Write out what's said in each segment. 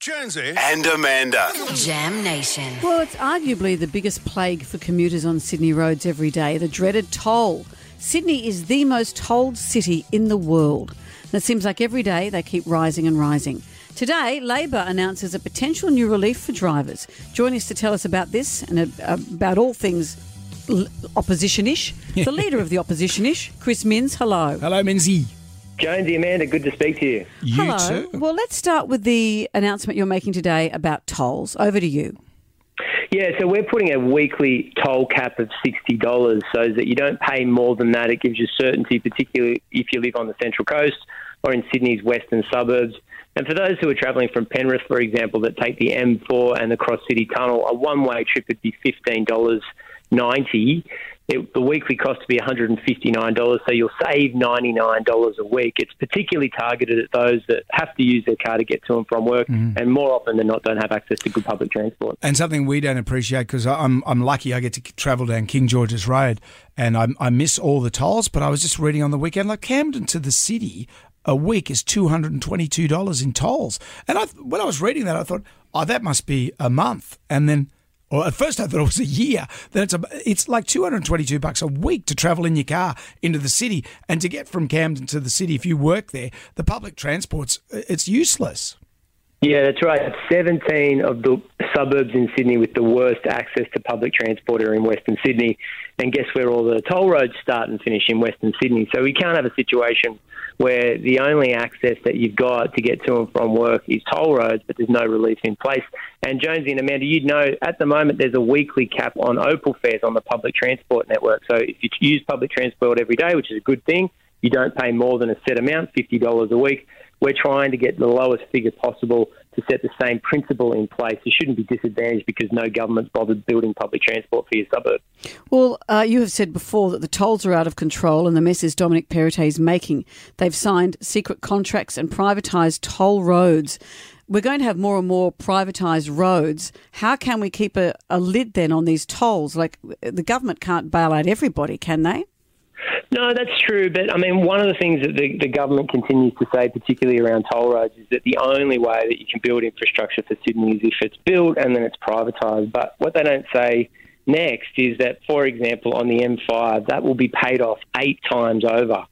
Jonesy. and Amanda. Jam Nation. Well, it's arguably the biggest plague for commuters on Sydney roads every day the dreaded toll. Sydney is the most tolled city in the world. And it seems like every day they keep rising and rising. Today, Labor announces a potential new relief for drivers. Joining us to tell us about this and about all things l- opposition-ish, the leader of the opposition-ish, Chris Minns. Hello. Hello, Minzy. Jonesy, Amanda, good to speak to you. You Hello. too. Well, let's start with the announcement you're making today about tolls. Over to you. Yeah, so we're putting a weekly toll cap of $60 so that you don't pay more than that. It gives you certainty, particularly if you live on the Central Coast or in Sydney's western suburbs. And for those who are travelling from Penrith, for example, that take the M4 and the Cross City Tunnel, a one way trip would be $15.90. It, the weekly cost to be $159, so you'll save $99 a week. It's particularly targeted at those that have to use their car to get to and from work, mm-hmm. and more often than not, don't have access to good public transport. And something we don't appreciate because I'm I'm lucky I get to travel down King George's Road and I I miss all the tolls. But I was just reading on the weekend like Camden to the city a week is two hundred and twenty two dollars in tolls. And I when I was reading that I thought oh that must be a month and then. Or at first I thought it was a year. Then it's a, it's like two hundred twenty-two bucks a week to travel in your car into the city, and to get from Camden to the city if you work there, the public transport's it's useless. Yeah, that's right. 17 of the suburbs in Sydney with the worst access to public transport are in Western Sydney. And guess where all the toll roads start and finish in Western Sydney. So we can't have a situation where the only access that you've got to get to and from work is toll roads, but there's no relief in place. And Jonesy and Amanda, you'd know at the moment there's a weekly cap on Opal fares on the public transport network. So if you use public transport every day, which is a good thing, you don't pay more than a set amount, $50 a week. We're trying to get the lowest figure possible to set the same principle in place. You shouldn't be disadvantaged because no government's bothered building public transport for your suburb. Well, uh, you have said before that the tolls are out of control and the messes Dominic Perrottet is making. They've signed secret contracts and privatised toll roads. We're going to have more and more privatised roads. How can we keep a, a lid then on these tolls? Like, the government can't bail out everybody, can they? No, that's true. But I mean, one of the things that the, the government continues to say, particularly around toll roads, is that the only way that you can build infrastructure for Sydney is if it's built and then it's privatised. But what they don't say next is that, for example, on the M5, that will be paid off eight times over.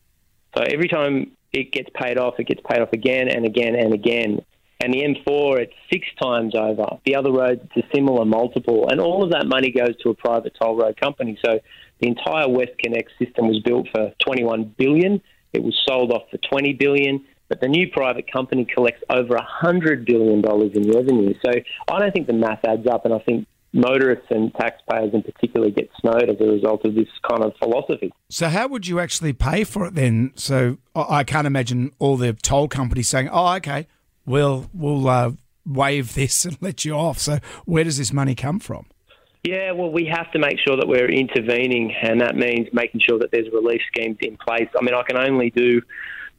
So every time it gets paid off, it gets paid off again and again and again. And the M4, it's six times over. The other roads, it's a similar multiple. And all of that money goes to a private toll road company. So the entire WestConnex system was built for 21 billion. It was sold off for 20 billion. But the new private company collects over 100 billion dollars in revenue. So I don't think the math adds up, and I think motorists and taxpayers in particular get snowed as a result of this kind of philosophy. So how would you actually pay for it then? So I can't imagine all the toll companies saying, "Oh, okay, we'll we'll uh, waive this and let you off." So where does this money come from? Yeah, well, we have to make sure that we're intervening, and that means making sure that there's relief schemes in place. I mean, I can only do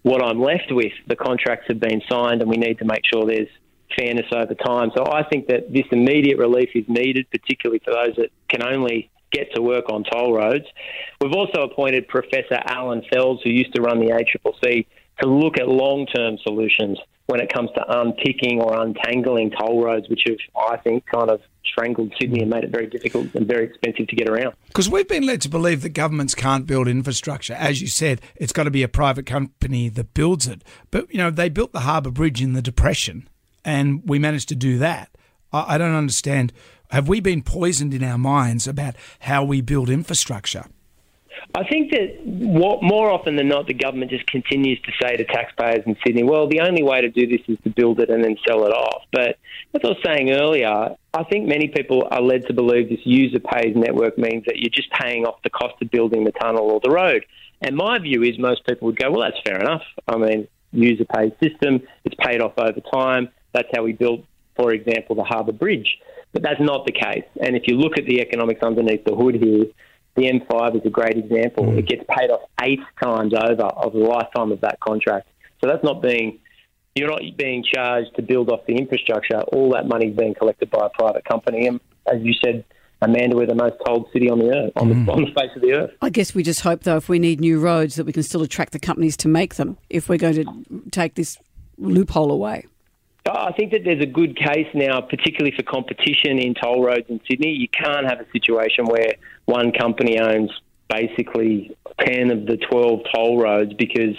what I'm left with. The contracts have been signed, and we need to make sure there's fairness over time. So I think that this immediate relief is needed, particularly for those that can only get to work on toll roads. We've also appointed Professor Allan Fels, who used to run the ACCC, to look at long term solutions when it comes to unpicking or untangling toll roads, which have, I think, kind of strangled Sydney and made it very difficult and very expensive to get around. Because we've been led to believe that governments can't build infrastructure. As you said, it's got to be a private company that builds it. But you know, they built the Harbour Bridge in the Depression, and we managed to do that. I, I don't understand. Have we been poisoned in our minds about how we build infrastructure? I think that what, more often than not, the government just continues to say to taxpayers in Sydney, well, the only way to do this is to build it and then sell it off. But as I was saying earlier, I think many people are led to believe this user pays network means that you're just paying off the cost of building the tunnel or the road. And my view is most people would go, well, that's fair enough. I mean, user pays system, it's paid off over time. That's how we built, for example, the Harbour Bridge. But that's not the case. And if you look at the economics underneath the hood here, the M5 is a great example. Mm. It gets paid off eight times over of the lifetime of that contract. So that's not being, you're not being charged to build off the infrastructure. All that money is being collected by a private company. And as you said, Amanda, we're the most tolled city on the earth, on, the, mm. on the face of the earth. I guess we just hope, though, if we need new roads, that we can still attract the companies to make them if we're going to take this loophole away. I think that there's a good case now, particularly for competition in toll roads in Sydney. You can't have a situation where one company owns basically 10 of the 12 toll roads because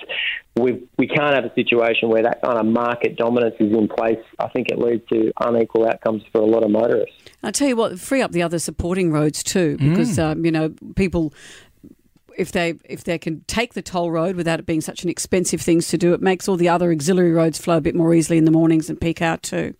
we we can't have a situation where that kind of market dominance is in place. I think it leads to unequal outcomes for a lot of motorists. I'll tell you what, free up the other supporting roads too, because um, you know people. If they if they can take the toll road without it being such an expensive thing to do, it makes all the other auxiliary roads flow a bit more easily in the mornings and peak out too.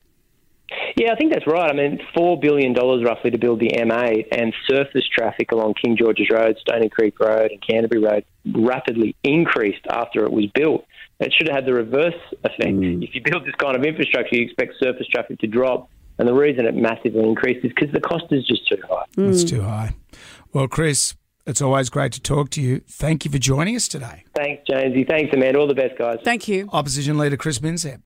Yeah, I think that's right. I mean, $4 billion roughly to build the M8 and surface traffic along King George's Road, Stoney Creek Road, and Canterbury Road rapidly increased after it was built. It should have had the reverse effect. Mm. If you build this kind of infrastructure, you expect surface traffic to drop. And the reason it massively increased is because the cost is just too high. Mm. It's too high. Well, Chris, it's always great to talk to you. Thank you for joining us today. Thanks, Jamesy. Thanks, Amanda. All the best, guys. Thank you. Opposition Leader Chris Minzet.